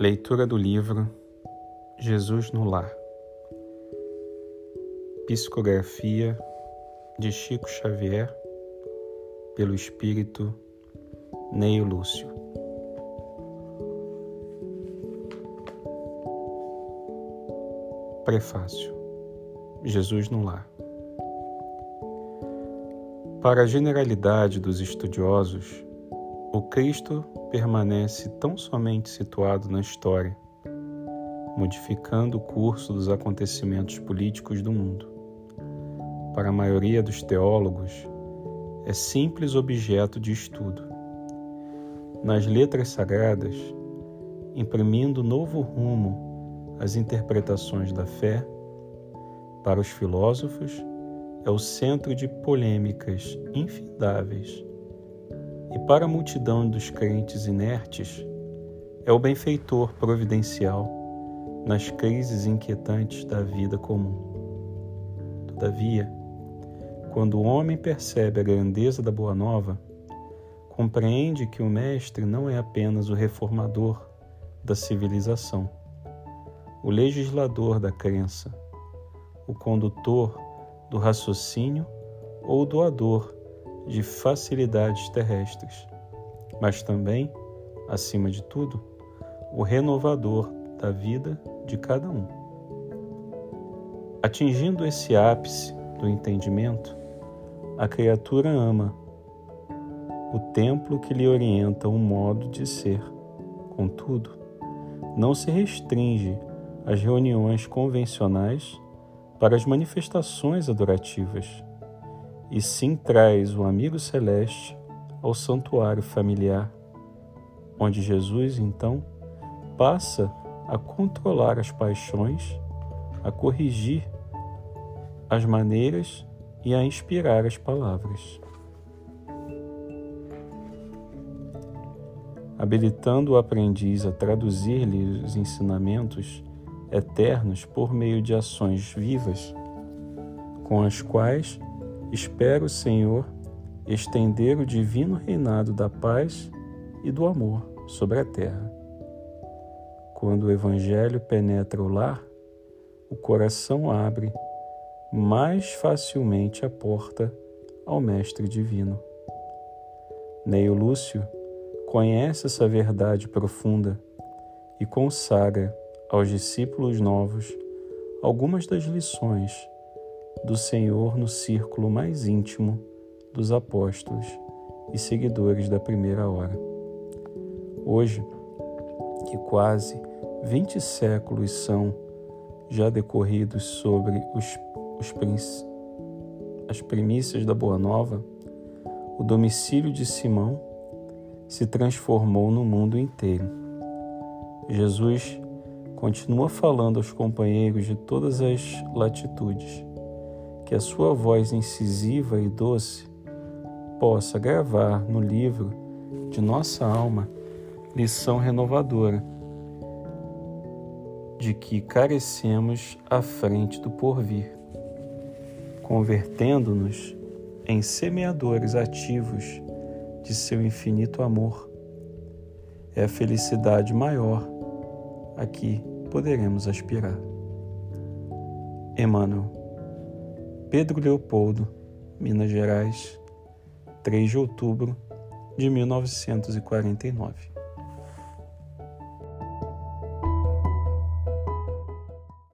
Leitura do livro Jesus no Lar. Psicografia de Chico Xavier pelo espírito Neio Lúcio. Prefácio. Jesus no Lar. Para a generalidade dos estudiosos, o Cristo permanece tão somente situado na história, modificando o curso dos acontecimentos políticos do mundo. Para a maioria dos teólogos, é simples objeto de estudo. Nas letras sagradas, imprimindo novo rumo às interpretações da fé, para os filósofos, é o centro de polêmicas infindáveis e para a multidão dos crentes inertes, é o benfeitor providencial nas crises inquietantes da vida comum. Todavia, quando o homem percebe a grandeza da Boa Nova, compreende que o Mestre não é apenas o reformador da civilização, o legislador da crença, o condutor do raciocínio ou doador de facilidades terrestres, mas também, acima de tudo, o renovador da vida de cada um. Atingindo esse ápice do entendimento, a criatura ama o templo que lhe orienta um modo de ser. Contudo, não se restringe às reuniões convencionais para as manifestações adorativas e sim traz o amigo celeste ao santuário familiar, onde Jesus então passa a controlar as paixões, a corrigir as maneiras e a inspirar as palavras. Habilitando o aprendiz a traduzir-lhe os ensinamentos eternos por meio de ações vivas, com as quais Espero, Senhor, estender o divino reinado da paz e do amor sobre a terra. Quando o Evangelho penetra o lar, o coração abre mais facilmente a porta ao Mestre Divino. Neio Lúcio conhece essa verdade profunda e consagra aos discípulos novos algumas das lições do Senhor no círculo mais íntimo dos apóstolos e seguidores da primeira hora. Hoje, que quase vinte séculos são já decorridos sobre os, os, as primícias da Boa Nova, o domicílio de Simão se transformou no mundo inteiro. Jesus continua falando aos companheiros de todas as latitudes que a sua voz incisiva e doce possa gravar no livro de nossa alma lição renovadora de que carecemos à frente do porvir, convertendo-nos em semeadores ativos de seu infinito amor. É a felicidade maior a que poderemos aspirar. Emmanuel Pedro Leopoldo, Minas Gerais, 3 de outubro de 1949.